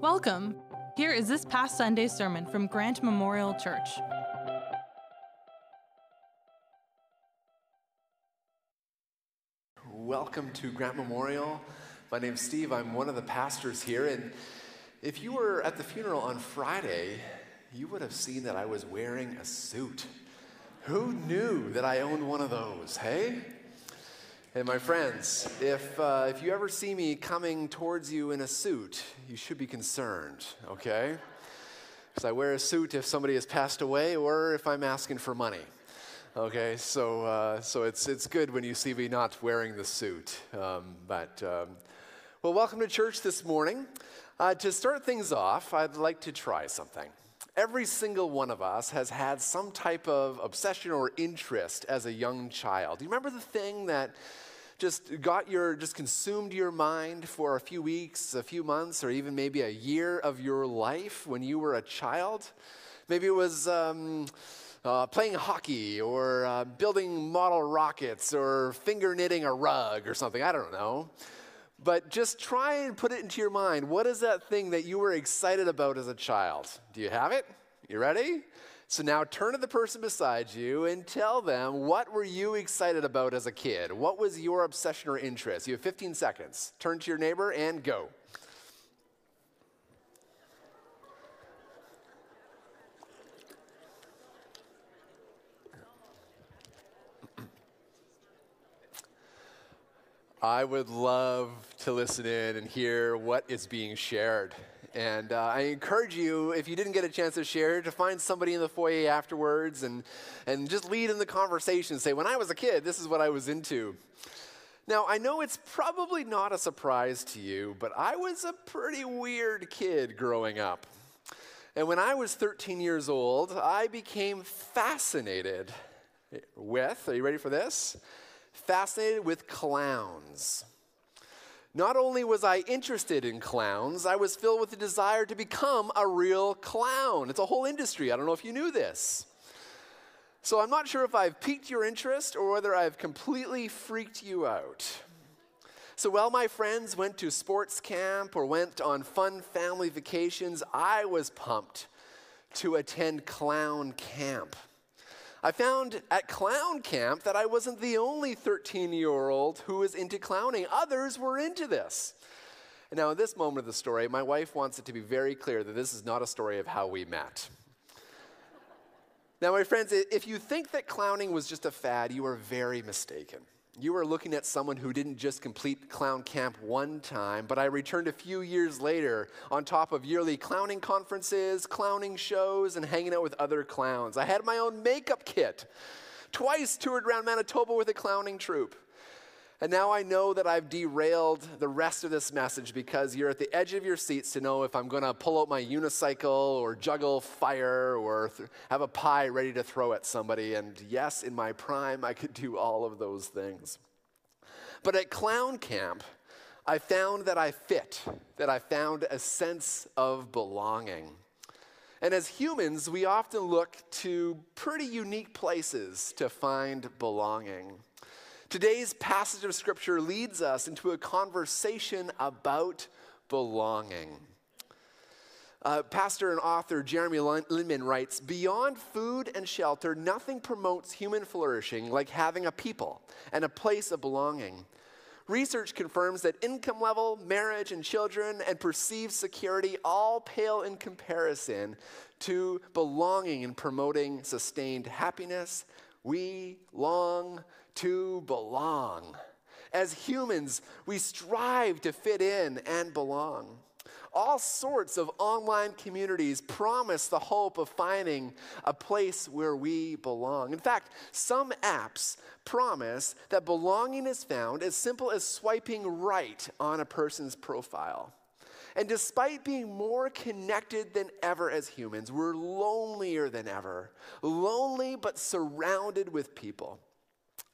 Welcome. Here is this past Sunday's sermon from Grant Memorial Church. Welcome to Grant Memorial. My name's Steve. I'm one of the pastors here. And if you were at the funeral on Friday, you would have seen that I was wearing a suit. Who knew that I owned one of those, hey? And my friends, if, uh, if you ever see me coming towards you in a suit, you should be concerned, okay? Because I wear a suit if somebody has passed away or if I'm asking for money. Okay, so, uh, so it's, it's good when you see me not wearing the suit. Um, but, um, well, welcome to church this morning. Uh, to start things off, I'd like to try something. Every single one of us has had some type of obsession or interest as a young child. Do you remember the thing that just got your, just consumed your mind for a few weeks, a few months, or even maybe a year of your life when you were a child? Maybe it was um, uh, playing hockey or uh, building model rockets or finger knitting a rug or something. I don't know. But just try and put it into your mind. What is that thing that you were excited about as a child? Do you have it? You ready? So now turn to the person beside you and tell them what were you excited about as a kid? What was your obsession or interest? You have 15 seconds. Turn to your neighbor and go. I would love to listen in and hear what is being shared. And uh, I encourage you, if you didn't get a chance to share, to find somebody in the foyer afterwards and, and just lead in the conversation. Say, when I was a kid, this is what I was into. Now, I know it's probably not a surprise to you, but I was a pretty weird kid growing up. And when I was 13 years old, I became fascinated with, are you ready for this? fascinated with clowns. Not only was I interested in clowns, I was filled with a desire to become a real clown. It's a whole industry. I don't know if you knew this. So I'm not sure if I've piqued your interest or whether I've completely freaked you out. So while my friends went to sports camp or went on fun family vacations, I was pumped to attend clown camp. I found at clown camp that I wasn't the only 13 year old who was into clowning, others were into this. Now, in this moment of the story, my wife wants it to be very clear that this is not a story of how we met. now, my friends, if you think that clowning was just a fad, you are very mistaken you are looking at someone who didn't just complete clown camp one time, but I returned a few years later on top of yearly clowning conferences, clowning shows, and hanging out with other clowns. I had my own makeup kit. Twice toured around Manitoba with a clowning troupe. And now I know that I've derailed the rest of this message because you're at the edge of your seats to know if I'm going to pull out my unicycle or juggle fire or th- have a pie ready to throw at somebody. And yes, in my prime, I could do all of those things. But at clown camp, I found that I fit, that I found a sense of belonging. And as humans, we often look to pretty unique places to find belonging. Today's passage of scripture leads us into a conversation about belonging. Uh, pastor and author Jeremy Linneman writes Beyond food and shelter, nothing promotes human flourishing like having a people and a place of belonging. Research confirms that income level, marriage and children, and perceived security all pale in comparison to belonging and promoting sustained happiness. We long to belong. As humans, we strive to fit in and belong. All sorts of online communities promise the hope of finding a place where we belong. In fact, some apps promise that belonging is found as simple as swiping right on a person's profile. And despite being more connected than ever as humans, we're lonelier than ever. Lonely but surrounded with people.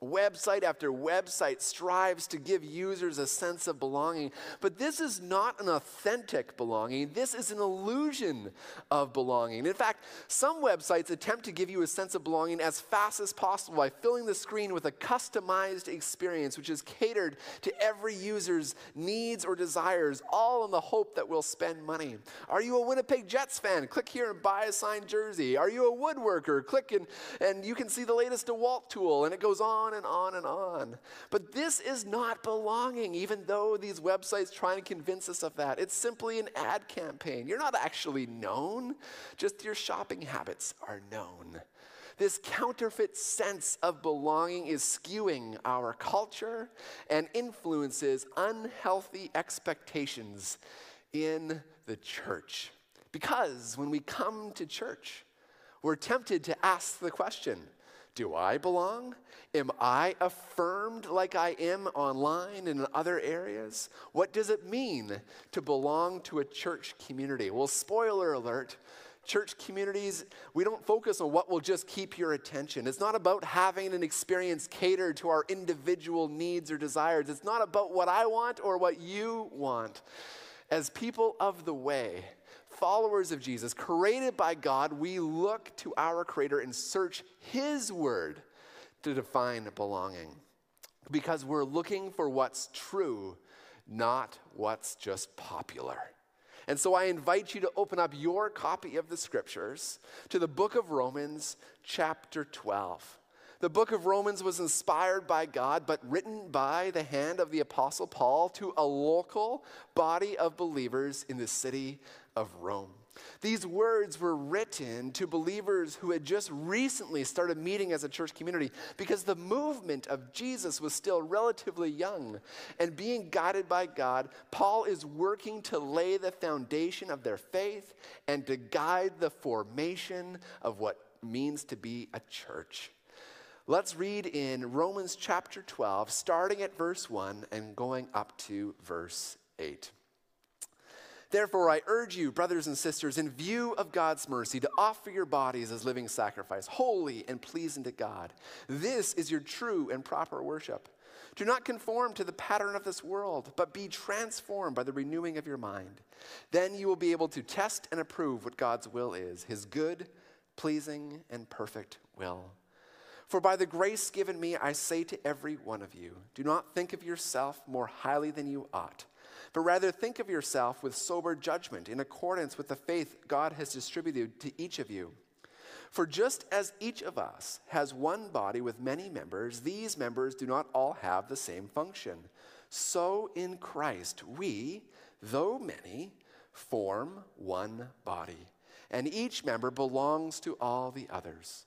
Website after website strives to give users a sense of belonging, but this is not an authentic belonging. This is an illusion of belonging. In fact, some websites attempt to give you a sense of belonging as fast as possible by filling the screen with a customized experience which is catered to every user's needs or desires, all in the hope that we'll spend money. Are you a Winnipeg Jets fan? Click here and buy a signed jersey. Are you a woodworker? Click and, and you can see the latest DeWalt tool, and it goes on and on and on. But this is not belonging, even though these websites try and convince us of that. It's simply an ad campaign. You're not actually known, just your shopping habits are known. This counterfeit sense of belonging is skewing our culture and influences unhealthy expectations in the church. Because when we come to church, we're tempted to ask the question do I belong? Am I affirmed like I am online and in other areas? What does it mean to belong to a church community? Well, spoiler alert church communities, we don't focus on what will just keep your attention. It's not about having an experience catered to our individual needs or desires. It's not about what I want or what you want. As people of the way, followers of Jesus, created by God, we look to our Creator and search His Word to define belonging. Because we're looking for what's true, not what's just popular. And so I invite you to open up your copy of the scriptures to the book of Romans, chapter 12. The book of Romans was inspired by God, but written by the hand of the Apostle Paul to a local body of believers in the city of Rome. These words were written to believers who had just recently started meeting as a church community because the movement of Jesus was still relatively young. And being guided by God, Paul is working to lay the foundation of their faith and to guide the formation of what means to be a church. Let's read in Romans chapter 12, starting at verse 1 and going up to verse 8. Therefore, I urge you, brothers and sisters, in view of God's mercy, to offer your bodies as living sacrifice, holy and pleasing to God. This is your true and proper worship. Do not conform to the pattern of this world, but be transformed by the renewing of your mind. Then you will be able to test and approve what God's will is, his good, pleasing, and perfect will. For by the grace given me, I say to every one of you, do not think of yourself more highly than you ought but rather think of yourself with sober judgment in accordance with the faith God has distributed to each of you. For just as each of us has one body with many members, these members do not all have the same function. So in Christ, we, though many, form one body, and each member belongs to all the others.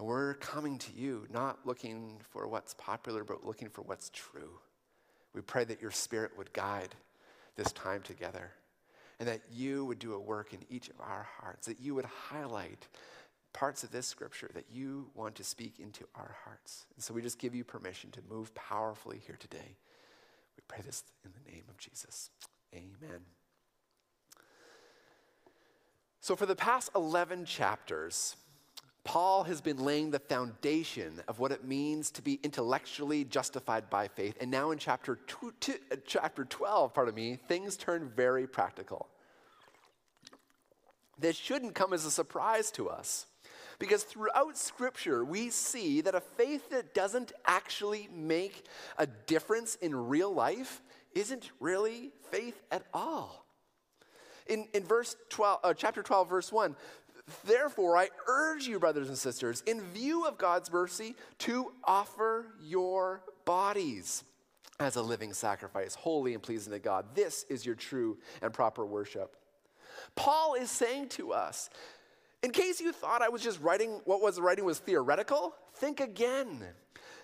And we're coming to you, not looking for what's popular, but looking for what's true. We pray that your spirit would guide this time together and that you would do a work in each of our hearts, that you would highlight parts of this scripture that you want to speak into our hearts. And so we just give you permission to move powerfully here today. We pray this in the name of Jesus. Amen. So, for the past 11 chapters, Paul has been laying the foundation of what it means to be intellectually justified by faith. And now in chapter, two, two, uh, chapter 12, pardon me, things turn very practical. This shouldn't come as a surprise to us because throughout Scripture, we see that a faith that doesn't actually make a difference in real life isn't really faith at all. In, in verse 12, uh, chapter 12, verse 1, Therefore, I urge you, brothers and sisters, in view of God's mercy, to offer your bodies as a living sacrifice, holy and pleasing to God. This is your true and proper worship. Paul is saying to us, in case you thought I was just writing what was writing was theoretical, think again.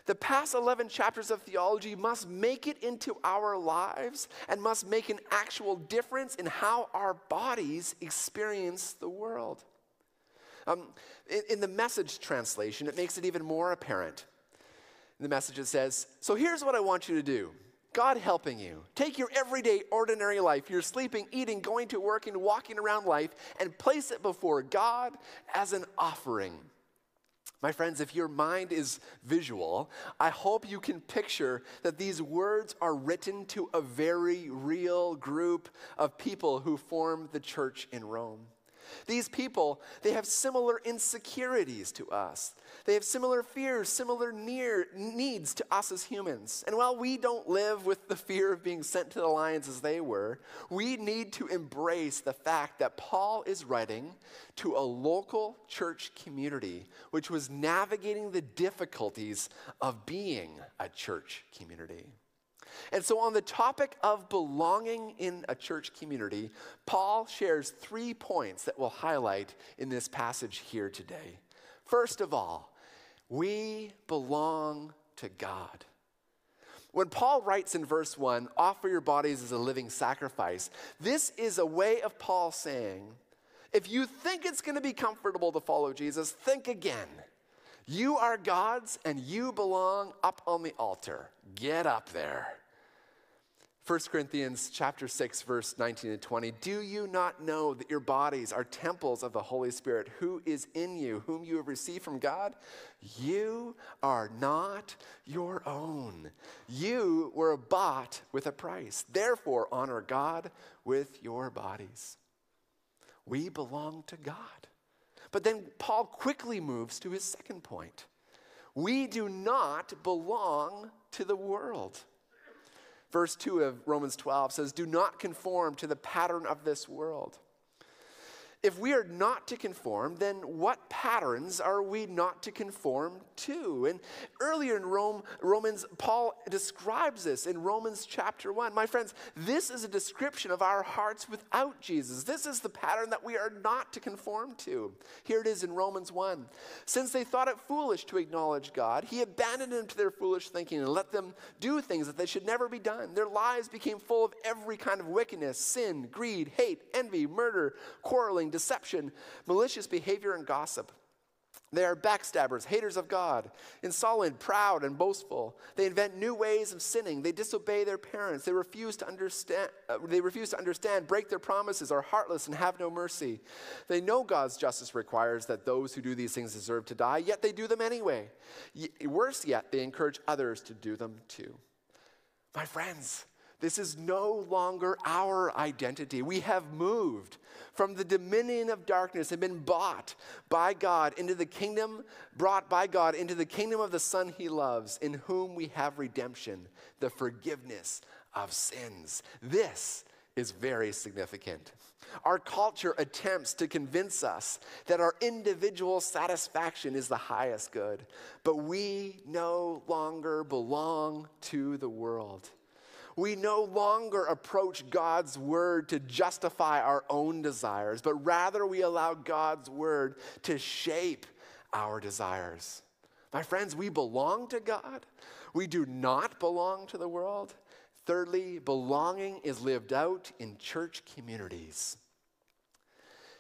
The past 11 chapters of theology must make it into our lives and must make an actual difference in how our bodies experience the world. Um, in, in the message translation, it makes it even more apparent. The message, says, So here's what I want you to do. God helping you. Take your everyday, ordinary life, your sleeping, eating, going to work, and walking around life, and place it before God as an offering. My friends, if your mind is visual, I hope you can picture that these words are written to a very real group of people who form the church in Rome. These people, they have similar insecurities to us. They have similar fears, similar near needs to us as humans. And while we don't live with the fear of being sent to the lions as they were, we need to embrace the fact that Paul is writing to a local church community which was navigating the difficulties of being a church community. And so, on the topic of belonging in a church community, Paul shares three points that we'll highlight in this passage here today. First of all, we belong to God. When Paul writes in verse 1, offer your bodies as a living sacrifice, this is a way of Paul saying, if you think it's going to be comfortable to follow Jesus, think again. You are God's and you belong up on the altar. Get up there. 1 Corinthians chapter 6 verse 19 and 20 Do you not know that your bodies are temples of the Holy Spirit who is in you whom you have received from God? You are not your own. You were bought with a price. Therefore honor God with your bodies. We belong to God. But then Paul quickly moves to his second point. We do not belong to the world Verse 2 of Romans 12 says, Do not conform to the pattern of this world if we are not to conform, then what patterns are we not to conform to? And earlier in Rome, Romans, Paul describes this in Romans chapter 1. My friends, this is a description of our hearts without Jesus. This is the pattern that we are not to conform to. Here it is in Romans 1. Since they thought it foolish to acknowledge God, he abandoned them to their foolish thinking and let them do things that they should never be done. Their lives became full of every kind of wickedness, sin, greed, hate, envy, murder, quarreling deception, malicious behavior, and gossip. They are backstabbers, haters of God, insolent, proud, and boastful. They invent new ways of sinning. They disobey their parents. They refuse to understand. Uh, they refuse to understand, break their promises, are heartless, and have no mercy. They know God's justice requires that those who do these things deserve to die, yet they do them anyway. Y- worse yet, they encourage others to do them too. My friends, this is no longer our identity. We have moved from the dominion of darkness and been bought by God into the kingdom, brought by God into the kingdom of the Son he loves, in whom we have redemption, the forgiveness of sins. This is very significant. Our culture attempts to convince us that our individual satisfaction is the highest good, but we no longer belong to the world we no longer approach God's word to justify our own desires, but rather we allow God's word to shape our desires. My friends, we belong to God. We do not belong to the world. Thirdly, belonging is lived out in church communities.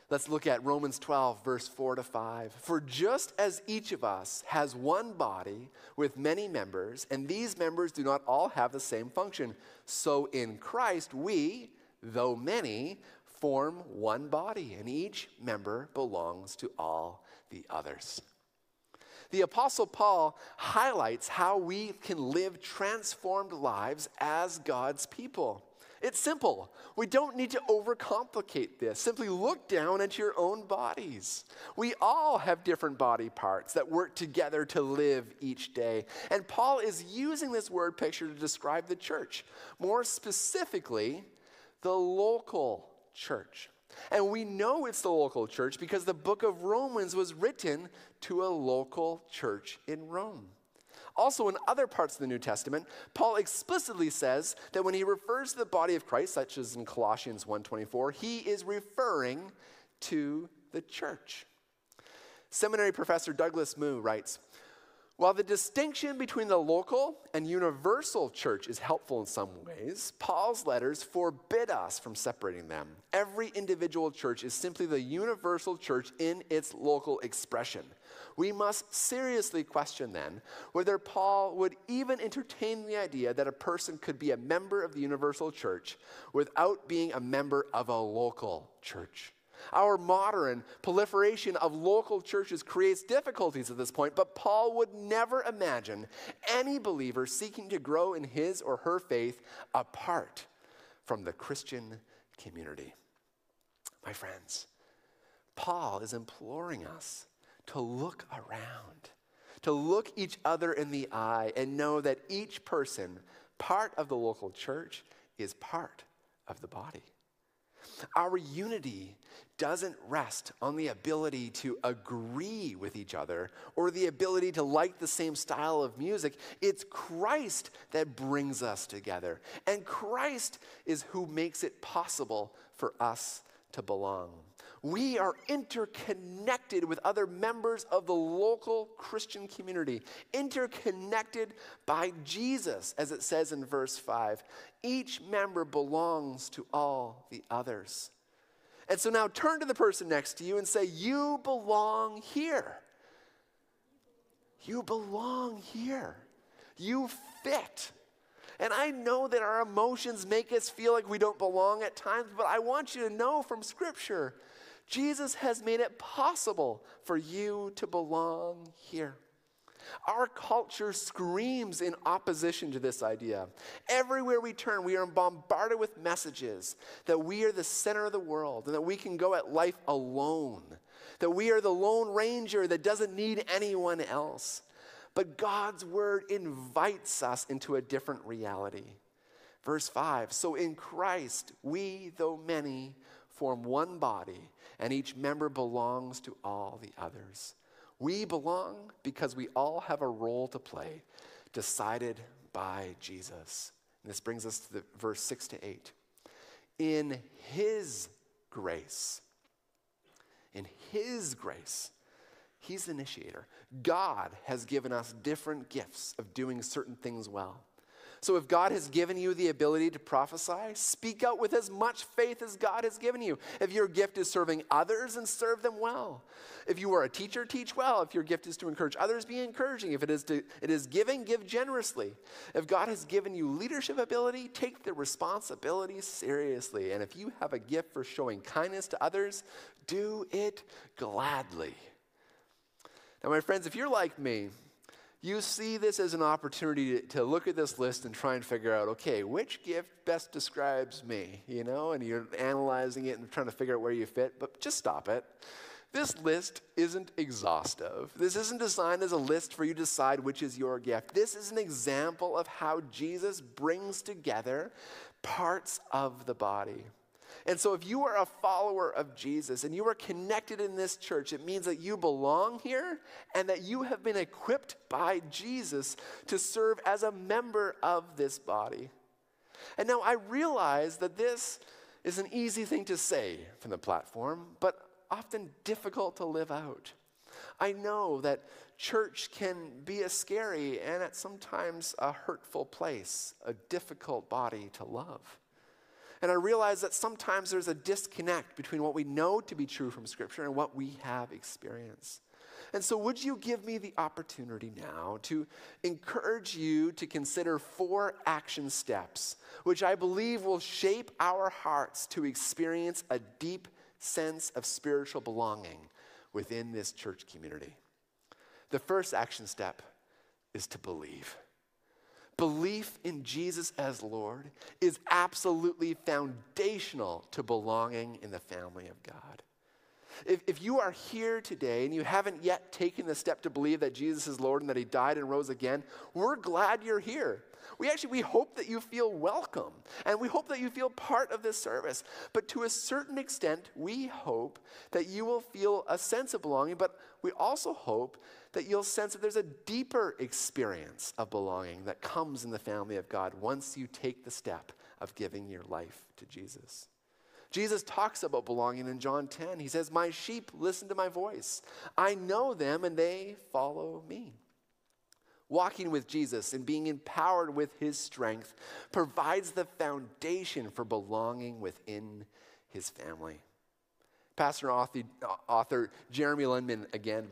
Let's look at Romans 12, verse 4 to 5. For just as each of us has one body with many members, and these members do not all have the same function, so in Christ we, though many, form one body, and each member belongs to all the others. The Apostle Paul highlights how we can live transformed lives as God's people. It's simple. We don't need to overcomplicate this. Simply look down into your own bodies. We all have different body parts that work together to live each day. And Paul is using this word picture to describe the church, more specifically, the local church. And we know it's the local church because the book of Romans was written to a local church in Rome. Also, in other parts of the New Testament, Paul explicitly says that when he refers to the body of Christ, such as in Colossians 1:24, he is referring to the church. Seminary professor Douglas Moo writes, While the distinction between the local and universal church is helpful in some ways, Paul's letters forbid us from separating them. Every individual church is simply the universal church in its local expression. We must seriously question then whether Paul would even entertain the idea that a person could be a member of the universal church without being a member of a local church. Our modern proliferation of local churches creates difficulties at this point, but Paul would never imagine any believer seeking to grow in his or her faith apart from the Christian community. My friends, Paul is imploring us to look around, to look each other in the eye and know that each person, part of the local church, is part of the body. Our unity doesn't rest on the ability to agree with each other or the ability to like the same style of music. It's Christ that brings us together. And Christ is who makes it possible for us to belong. We are interconnected with other members of the local Christian community, interconnected by Jesus, as it says in verse 5. Each member belongs to all the others. And so now turn to the person next to you and say, You belong here. You belong here. You fit. And I know that our emotions make us feel like we don't belong at times, but I want you to know from Scripture, Jesus has made it possible for you to belong here. Our culture screams in opposition to this idea. Everywhere we turn, we are bombarded with messages that we are the center of the world and that we can go at life alone, that we are the lone ranger that doesn't need anyone else. But God's word invites us into a different reality. Verse 5 So in Christ, we, though many, form one body, and each member belongs to all the others. We belong because we all have a role to play decided by Jesus. And this brings us to the verse 6 to 8. In his grace, in his grace, he's the initiator. God has given us different gifts of doing certain things well. So if God has given you the ability to prophesy, speak out with as much faith as God has given you. If your gift is serving others, and serve them well. If you are a teacher, teach well. If your gift is to encourage others, be encouraging. If it is to it is giving, give generously. If God has given you leadership ability, take the responsibility seriously. And if you have a gift for showing kindness to others, do it gladly. Now, my friends, if you're like me, you see this as an opportunity to, to, look at this list and try and figure out, okay, which gift best describes me, you know, and you're analyzing it and trying to figure out where you fit, but just stop it. This list isn't exhaustive. This isn't designed as a list for you to decide which is your gift. This is an example of how Jesus brings together parts of the body. And so, if you are a follower of Jesus and you are connected in this church, it means that you belong here and that you have been equipped by Jesus to serve as a member of this body. And now I realize that this is an easy thing to say from the platform, but often difficult to live out. I know that church can be a scary and at sometimes a hurtful place, a difficult body to love. And I realize that sometimes there's a disconnect between what we know to be true from Scripture and what we have experienced. And so, would you give me the opportunity now to encourage you to consider four action steps, which I believe will shape our hearts to experience a deep sense of spiritual belonging within this church community? The first action step is to believe. Belief in Jesus as Lord is absolutely foundational to belonging in the family of God. If, if you are here today and you haven't yet taken the step to believe that Jesus is Lord and that He died and rose again, we're glad you're here. We actually we hope that you feel welcome and we hope that you feel part of this service. But to a certain extent, we hope that you will feel a sense of belonging, but we also hope that you'll sense that there's a deeper experience of belonging that comes in the family of God once you take the step of giving your life to Jesus. Jesus talks about belonging in John 10. He says, My sheep listen to my voice. I know them and they follow me. Walking with Jesus and being empowered with his strength provides the foundation for belonging within his family. Pastor author, author Jeremy Linneman again,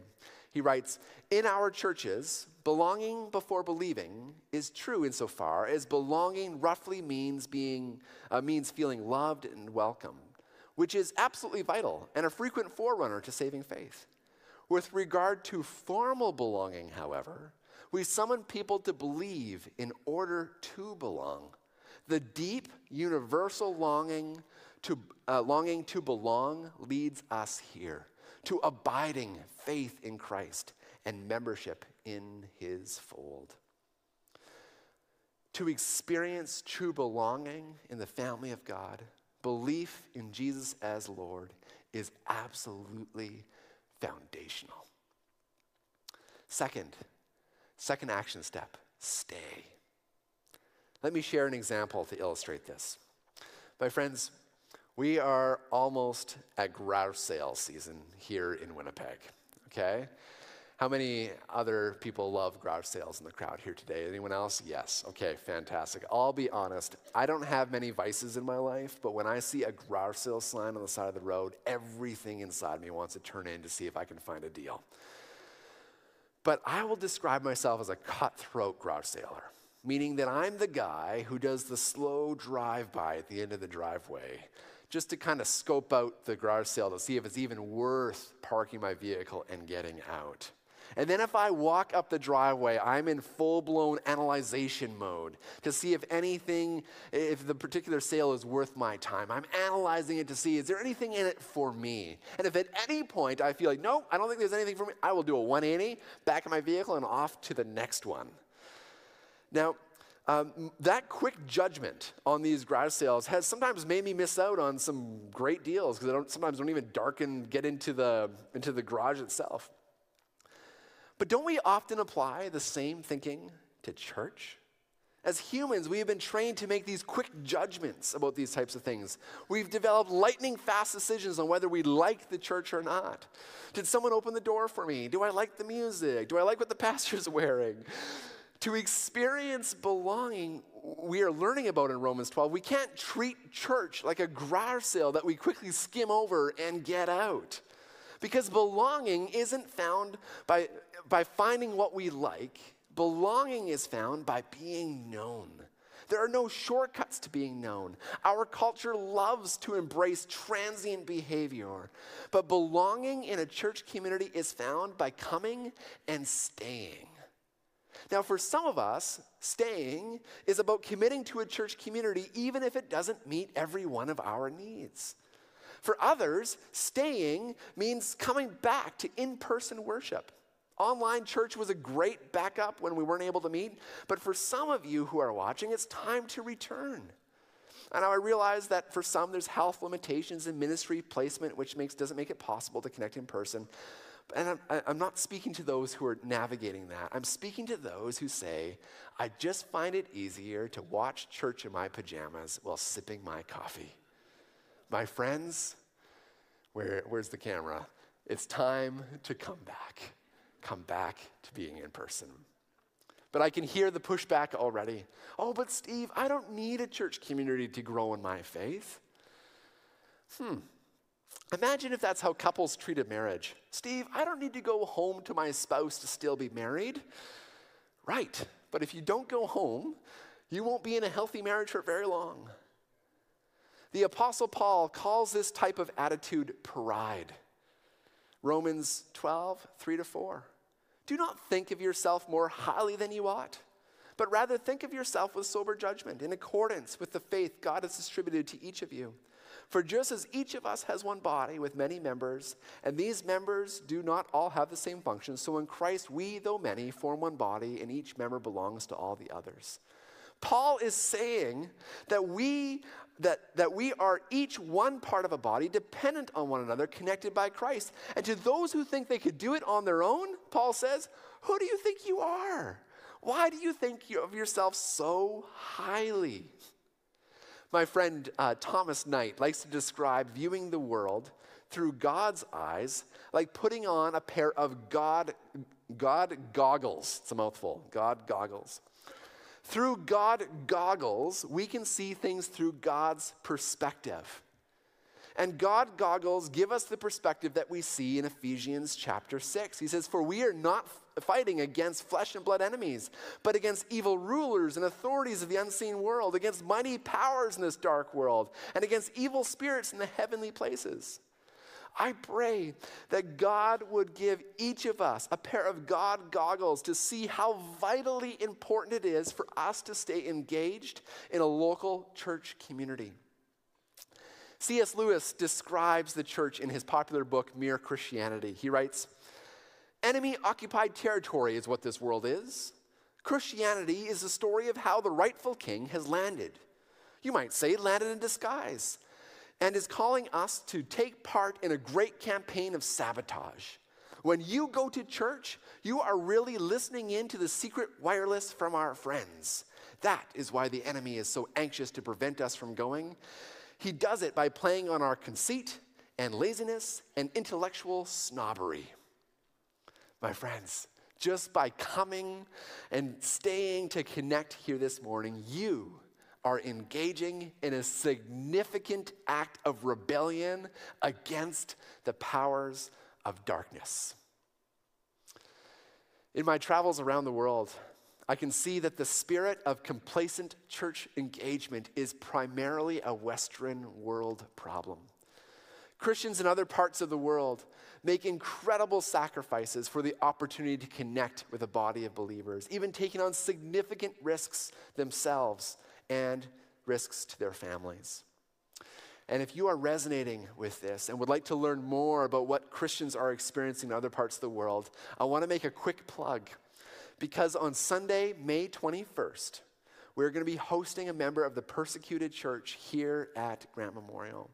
he writes In our churches, belonging before believing is true insofar as belonging roughly means, being, uh, means feeling loved and welcomed, which is absolutely vital and a frequent forerunner to saving faith. With regard to formal belonging, however, we summon people to believe in order to belong. The deep, universal longing to, uh, longing to belong leads us here to abiding faith in Christ and membership in his fold. To experience true belonging in the family of God, belief in Jesus as Lord is absolutely foundational. Second, Second action step stay. Let me share an example to illustrate this. My friends, we are almost at grouse sale season here in Winnipeg, okay? How many other people love grouse sales in the crowd here today? Anyone else? Yes. Okay, fantastic. I'll be honest, I don't have many vices in my life, but when I see a grouse sale sign on the side of the road, everything inside me wants to turn in to see if I can find a deal. But I will describe myself as a cutthroat garage sailor, meaning that I'm the guy who does the slow drive by at the end of the driveway just to kind of scope out the garage sale to see if it's even worth parking my vehicle and getting out. And then if I walk up the driveway, I'm in full blown analyzation mode to see if anything, if the particular sale is worth my time. I'm analyzing it to see is there anything in it for me? And if at any point I feel like, no, I don't think there's anything for me, I will do a 180, back in my vehicle, and off to the next one. Now, um, that quick judgment on these garage sales has sometimes made me miss out on some great deals because I don't, sometimes don't even darken, get into the, into the garage itself. But don't we often apply the same thinking to church? As humans, we have been trained to make these quick judgments about these types of things. We've developed lightning fast decisions on whether we like the church or not. Did someone open the door for me? Do I like the music? Do I like what the pastor's wearing? To experience belonging, we are learning about in Romans 12, we can't treat church like a garage sale that we quickly skim over and get out. Because belonging isn't found by, by finding what we like, belonging is found by being known. There are no shortcuts to being known. Our culture loves to embrace transient behavior, but belonging in a church community is found by coming and staying. Now, for some of us, staying is about committing to a church community even if it doesn't meet every one of our needs. For others, staying means coming back to in person worship. Online church was a great backup when we weren't able to meet, but for some of you who are watching, it's time to return. And I realize that for some, there's health limitations and ministry placement, which makes, doesn't make it possible to connect in person. And I'm, I'm not speaking to those who are navigating that. I'm speaking to those who say, I just find it easier to watch church in my pajamas while sipping my coffee. My friends, where, where's the camera? It's time to come back. Come back to being in person. But I can hear the pushback already. Oh, but Steve, I don't need a church community to grow in my faith. Hmm. Imagine if that's how couples treat a marriage. Steve, I don't need to go home to my spouse to still be married. Right. But if you don't go home, you won't be in a healthy marriage for very long. The Apostle Paul calls this type of attitude pride. Romans 12, 3 to 4. Do not think of yourself more highly than you ought, but rather think of yourself with sober judgment in accordance with the faith God has distributed to each of you. For just as each of us has one body with many members, and these members do not all have the same function, so in Christ we, though many, form one body, and each member belongs to all the others. Paul is saying that we that, that we are each one part of a body, dependent on one another, connected by Christ. And to those who think they could do it on their own, Paul says, Who do you think you are? Why do you think of yourself so highly? My friend uh, Thomas Knight likes to describe viewing the world through God's eyes like putting on a pair of God God goggles. It's a mouthful. God goggles. Through God goggles, we can see things through God's perspective. And God goggles give us the perspective that we see in Ephesians chapter 6. He says, For we are not fighting against flesh and blood enemies, but against evil rulers and authorities of the unseen world, against mighty powers in this dark world, and against evil spirits in the heavenly places. I pray that God would give each of us a pair of God goggles to see how vitally important it is for us to stay engaged in a local church community. C.S. Lewis describes the church in his popular book, Mere Christianity. He writes Enemy occupied territory is what this world is. Christianity is the story of how the rightful king has landed. You might say, landed in disguise, and is calling us to take part in a great campaign of sabotage. When you go to church, you are really listening in to the secret wireless from our friends. That is why the enemy is so anxious to prevent us from going. He does it by playing on our conceit and laziness and intellectual snobbery. My friends, just by coming and staying to connect here this morning, you are engaging in a significant act of rebellion against the powers of darkness. In my travels around the world, I can see that the spirit of complacent church engagement is primarily a Western world problem. Christians in other parts of the world make incredible sacrifices for the opportunity to connect with a body of believers, even taking on significant risks themselves and risks to their families. And if you are resonating with this and would like to learn more about what Christians are experiencing in other parts of the world, I want to make a quick plug because on Sunday, May 21st, we're going to be hosting a member of the persecuted church here at Grant Memorial.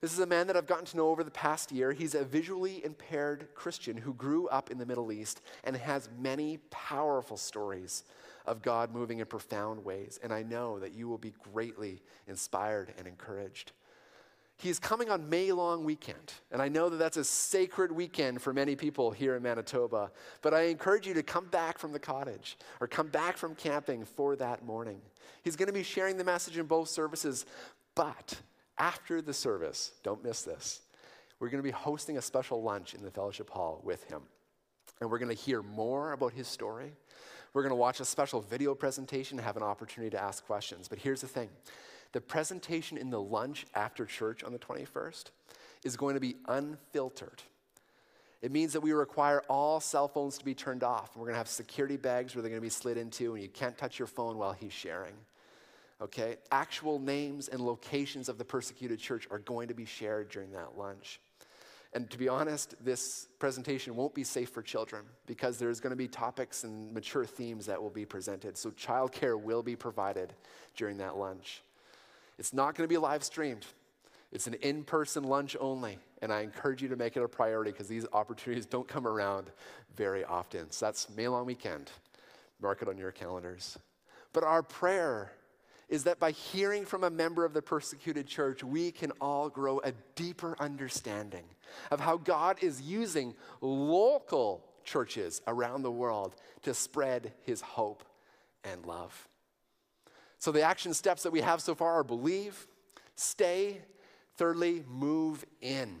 This is a man that I've gotten to know over the past year. He's a visually impaired Christian who grew up in the Middle East and has many powerful stories of God moving in profound ways. And I know that you will be greatly inspired and encouraged. He's coming on May long weekend. And I know that that's a sacred weekend for many people here in Manitoba. But I encourage you to come back from the cottage or come back from camping for that morning. He's going to be sharing the message in both services. But after the service, don't miss this, we're going to be hosting a special lunch in the fellowship hall with him. And we're going to hear more about his story. We're going to watch a special video presentation, and have an opportunity to ask questions. But here's the thing the presentation in the lunch after church on the 21st is going to be unfiltered. It means that we require all cell phones to be turned off. We're going to have security bags where they're going to be slid into, and you can't touch your phone while he's sharing. Okay? Actual names and locations of the persecuted church are going to be shared during that lunch. And to be honest, this presentation won't be safe for children because there's going to be topics and mature themes that will be presented. So, childcare will be provided during that lunch. It's not going to be live streamed. It's an in person lunch only. And I encourage you to make it a priority because these opportunities don't come around very often. So that's May long weekend. Mark it on your calendars. But our prayer is that by hearing from a member of the persecuted church, we can all grow a deeper understanding of how God is using local churches around the world to spread his hope and love. So, the action steps that we have so far are believe, stay, thirdly, move in.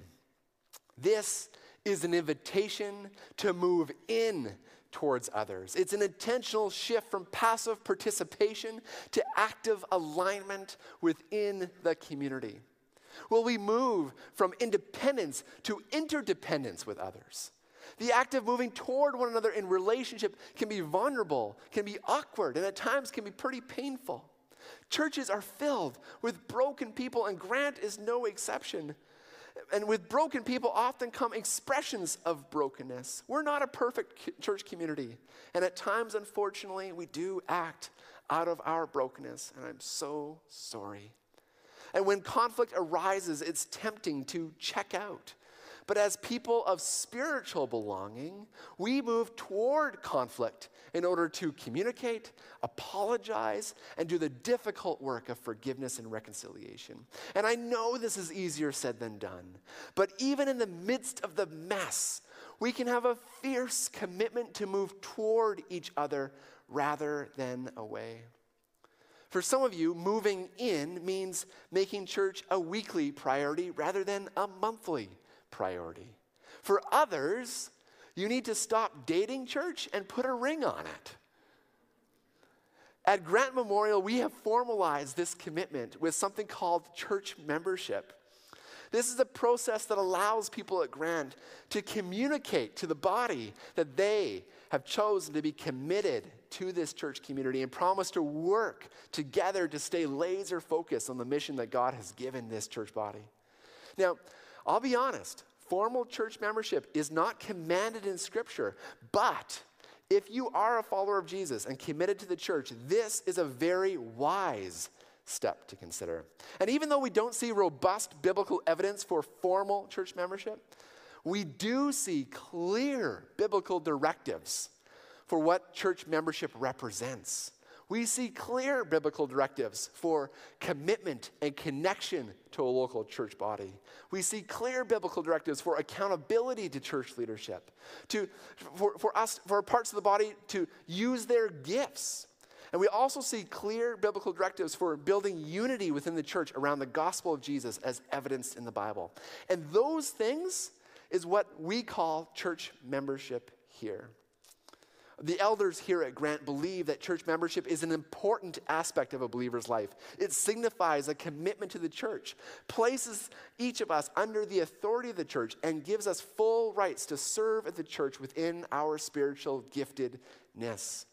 This is an invitation to move in towards others. It's an intentional shift from passive participation to active alignment within the community. Will we move from independence to interdependence with others? The act of moving toward one another in relationship can be vulnerable, can be awkward, and at times can be pretty painful. Churches are filled with broken people, and Grant is no exception. And with broken people often come expressions of brokenness. We're not a perfect church community. And at times, unfortunately, we do act out of our brokenness. And I'm so sorry. And when conflict arises, it's tempting to check out but as people of spiritual belonging, we move toward conflict in order to communicate, apologize, and do the difficult work of forgiveness and reconciliation. And I know this is easier said than done, but even in the midst of the mess, we can have a fierce commitment to move toward each other rather than away. For some of you, moving in means making church a weekly priority rather than a monthly priority. For others, you need to stop dating church and put a ring on it. At Grant Memorial, we have formalized this commitment with something called church membership. This is a process that allows people at Grant to communicate to the body that they have chosen to be committed to this church community and promise to work together to stay laser focused on the mission that God has given this church body. Now, I'll be honest, formal church membership is not commanded in Scripture, but if you are a follower of Jesus and committed to the church, this is a very wise step to consider. And even though we don't see robust biblical evidence for formal church membership, we do see clear biblical directives for what church membership represents. We see clear biblical directives for commitment and connection to a local church body. We see clear biblical directives for accountability to church leadership, to, for, for us, for parts of the body to use their gifts and we also see clear biblical directives for building unity within the church around the gospel of Jesus as evidenced in the Bible. And those things is what we call church membership here. The elders here at Grant believe that church membership is an important aspect of a believer's life. It signifies a commitment to the church, places each of us under the authority of the church, and gives us full rights to serve at the church within our spiritual giftedness.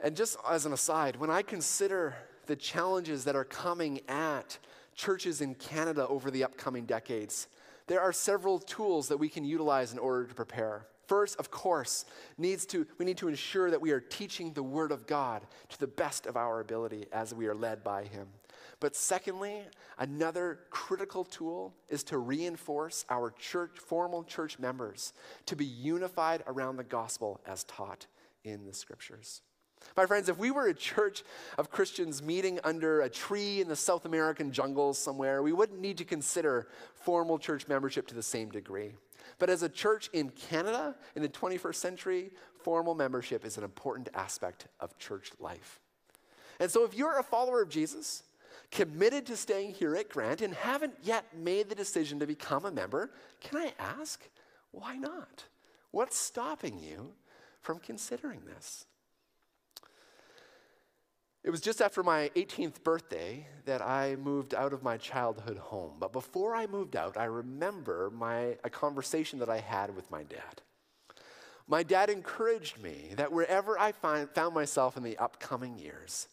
And just as an aside, when I consider the challenges that are coming at churches in Canada over the upcoming decades, there are several tools that we can utilize in order to prepare. First, of course, needs to, we need to ensure that we are teaching the Word of God to the best of our ability as we are led by Him. But secondly, another critical tool is to reinforce our church, formal church members to be unified around the gospel as taught in the Scriptures. My friends, if we were a church of Christians meeting under a tree in the South American jungles somewhere, we wouldn't need to consider formal church membership to the same degree. But as a church in Canada in the 21st century, formal membership is an important aspect of church life. And so if you're a follower of Jesus, committed to staying here at Grant, and haven't yet made the decision to become a member, can I ask, why not? What's stopping you from considering this? It was just after my 18th birthday that I moved out of my childhood home. But before I moved out, I remember my, a conversation that I had with my dad. My dad encouraged me that wherever I find, found myself in the upcoming years,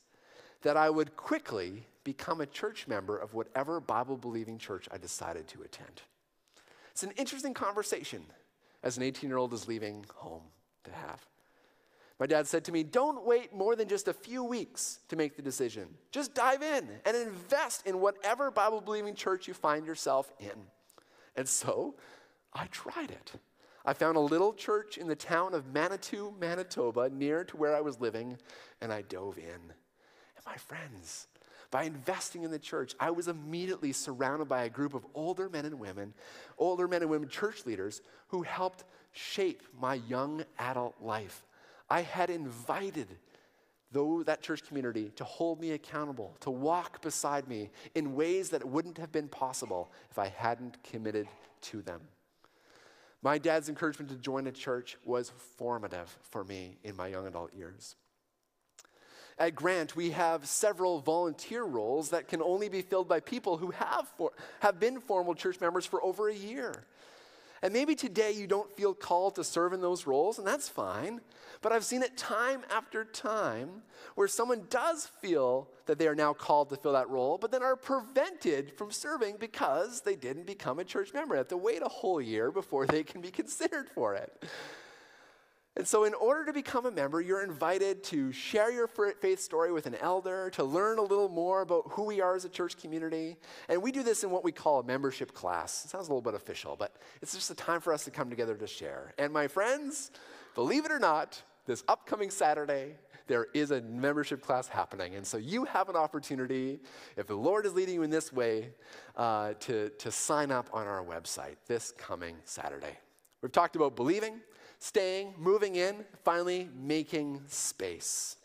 that I would quickly become a church member of whatever Bible believing church I decided to attend. It's an interesting conversation as an 18 year old is leaving home to have. My dad said to me, Don't wait more than just a few weeks to make the decision. Just dive in and invest in whatever Bible believing church you find yourself in. And so I tried it. I found a little church in the town of Manitou, Manitoba, near to where I was living, and I dove in. And my friends, by investing in the church, I was immediately surrounded by a group of older men and women, older men and women church leaders who helped shape my young adult life. I had invited though that church community to hold me accountable, to walk beside me in ways that wouldn't have been possible if I hadn't committed to them. My dad's encouragement to join a church was formative for me in my young adult years. At Grant, we have several volunteer roles that can only be filled by people who have, for, have been formal church members for over a year. And maybe today you don't feel called to serve in those roles, and that's fine. But I've seen it time after time where someone does feel that they are now called to fill that role, but then are prevented from serving because they didn't become a church member. They have to wait a whole year before they can be considered for it. And so, in order to become a member, you're invited to share your faith story with an elder, to learn a little more about who we are as a church community. And we do this in what we call a membership class. It sounds a little bit official, but it's just a time for us to come together to share. And my friends, believe it or not, this upcoming Saturday, there is a membership class happening. And so you have an opportunity, if the Lord is leading you in this way, uh, to, to sign up on our website this coming Saturday. We've talked about believing, staying, moving in, finally making space.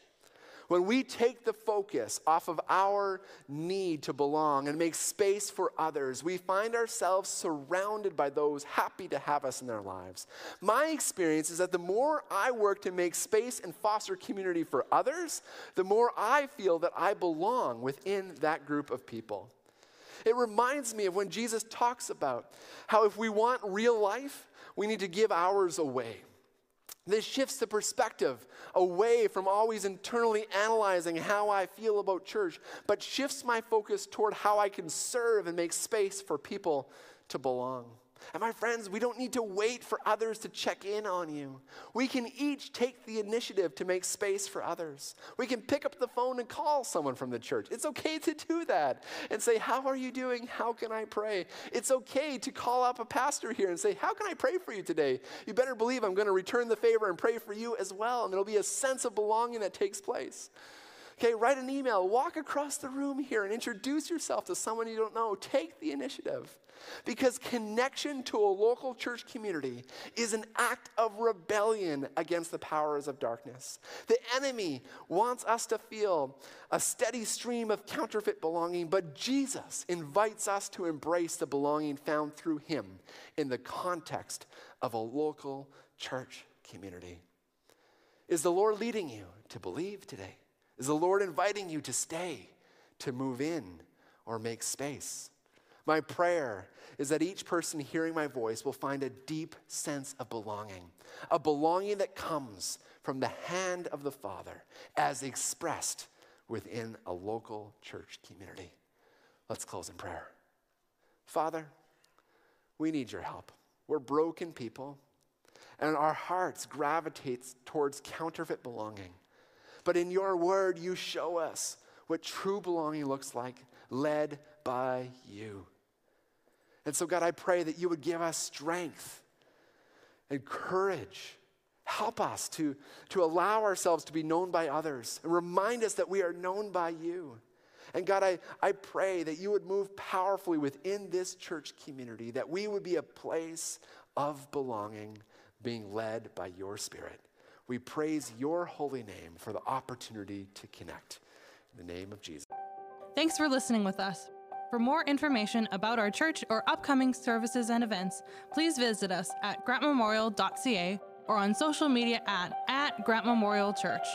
When we take the focus off of our need to belong and make space for others, we find ourselves surrounded by those happy to have us in their lives. My experience is that the more I work to make space and foster community for others, the more I feel that I belong within that group of people. It reminds me of when Jesus talks about how if we want real life, we need to give ours away. This shifts the perspective away from always internally analyzing how I feel about church, but shifts my focus toward how I can serve and make space for people to belong. And my friends, we don't need to wait for others to check in on you. We can each take the initiative to make space for others. We can pick up the phone and call someone from the church. It's okay to do that and say, How are you doing? How can I pray? It's okay to call up a pastor here and say, How can I pray for you today? You better believe I'm going to return the favor and pray for you as well. And there'll be a sense of belonging that takes place. Okay, write an email, walk across the room here and introduce yourself to someone you don't know. Take the initiative. Because connection to a local church community is an act of rebellion against the powers of darkness. The enemy wants us to feel a steady stream of counterfeit belonging, but Jesus invites us to embrace the belonging found through him in the context of a local church community. Is the Lord leading you to believe today? Is the Lord inviting you to stay, to move in, or make space? My prayer is that each person hearing my voice will find a deep sense of belonging, a belonging that comes from the hand of the Father as expressed within a local church community. Let's close in prayer. Father, we need your help. We're broken people, and our hearts gravitate towards counterfeit belonging. But in your word, you show us what true belonging looks like, led by you. And so, God, I pray that you would give us strength and courage. Help us to, to allow ourselves to be known by others and remind us that we are known by you. And God, I, I pray that you would move powerfully within this church community, that we would be a place of belonging, being led by your Spirit. We praise your holy name for the opportunity to connect. In the name of Jesus. Thanks for listening with us. For more information about our church or upcoming services and events, please visit us at grantmemorial.ca or on social media at, at Church.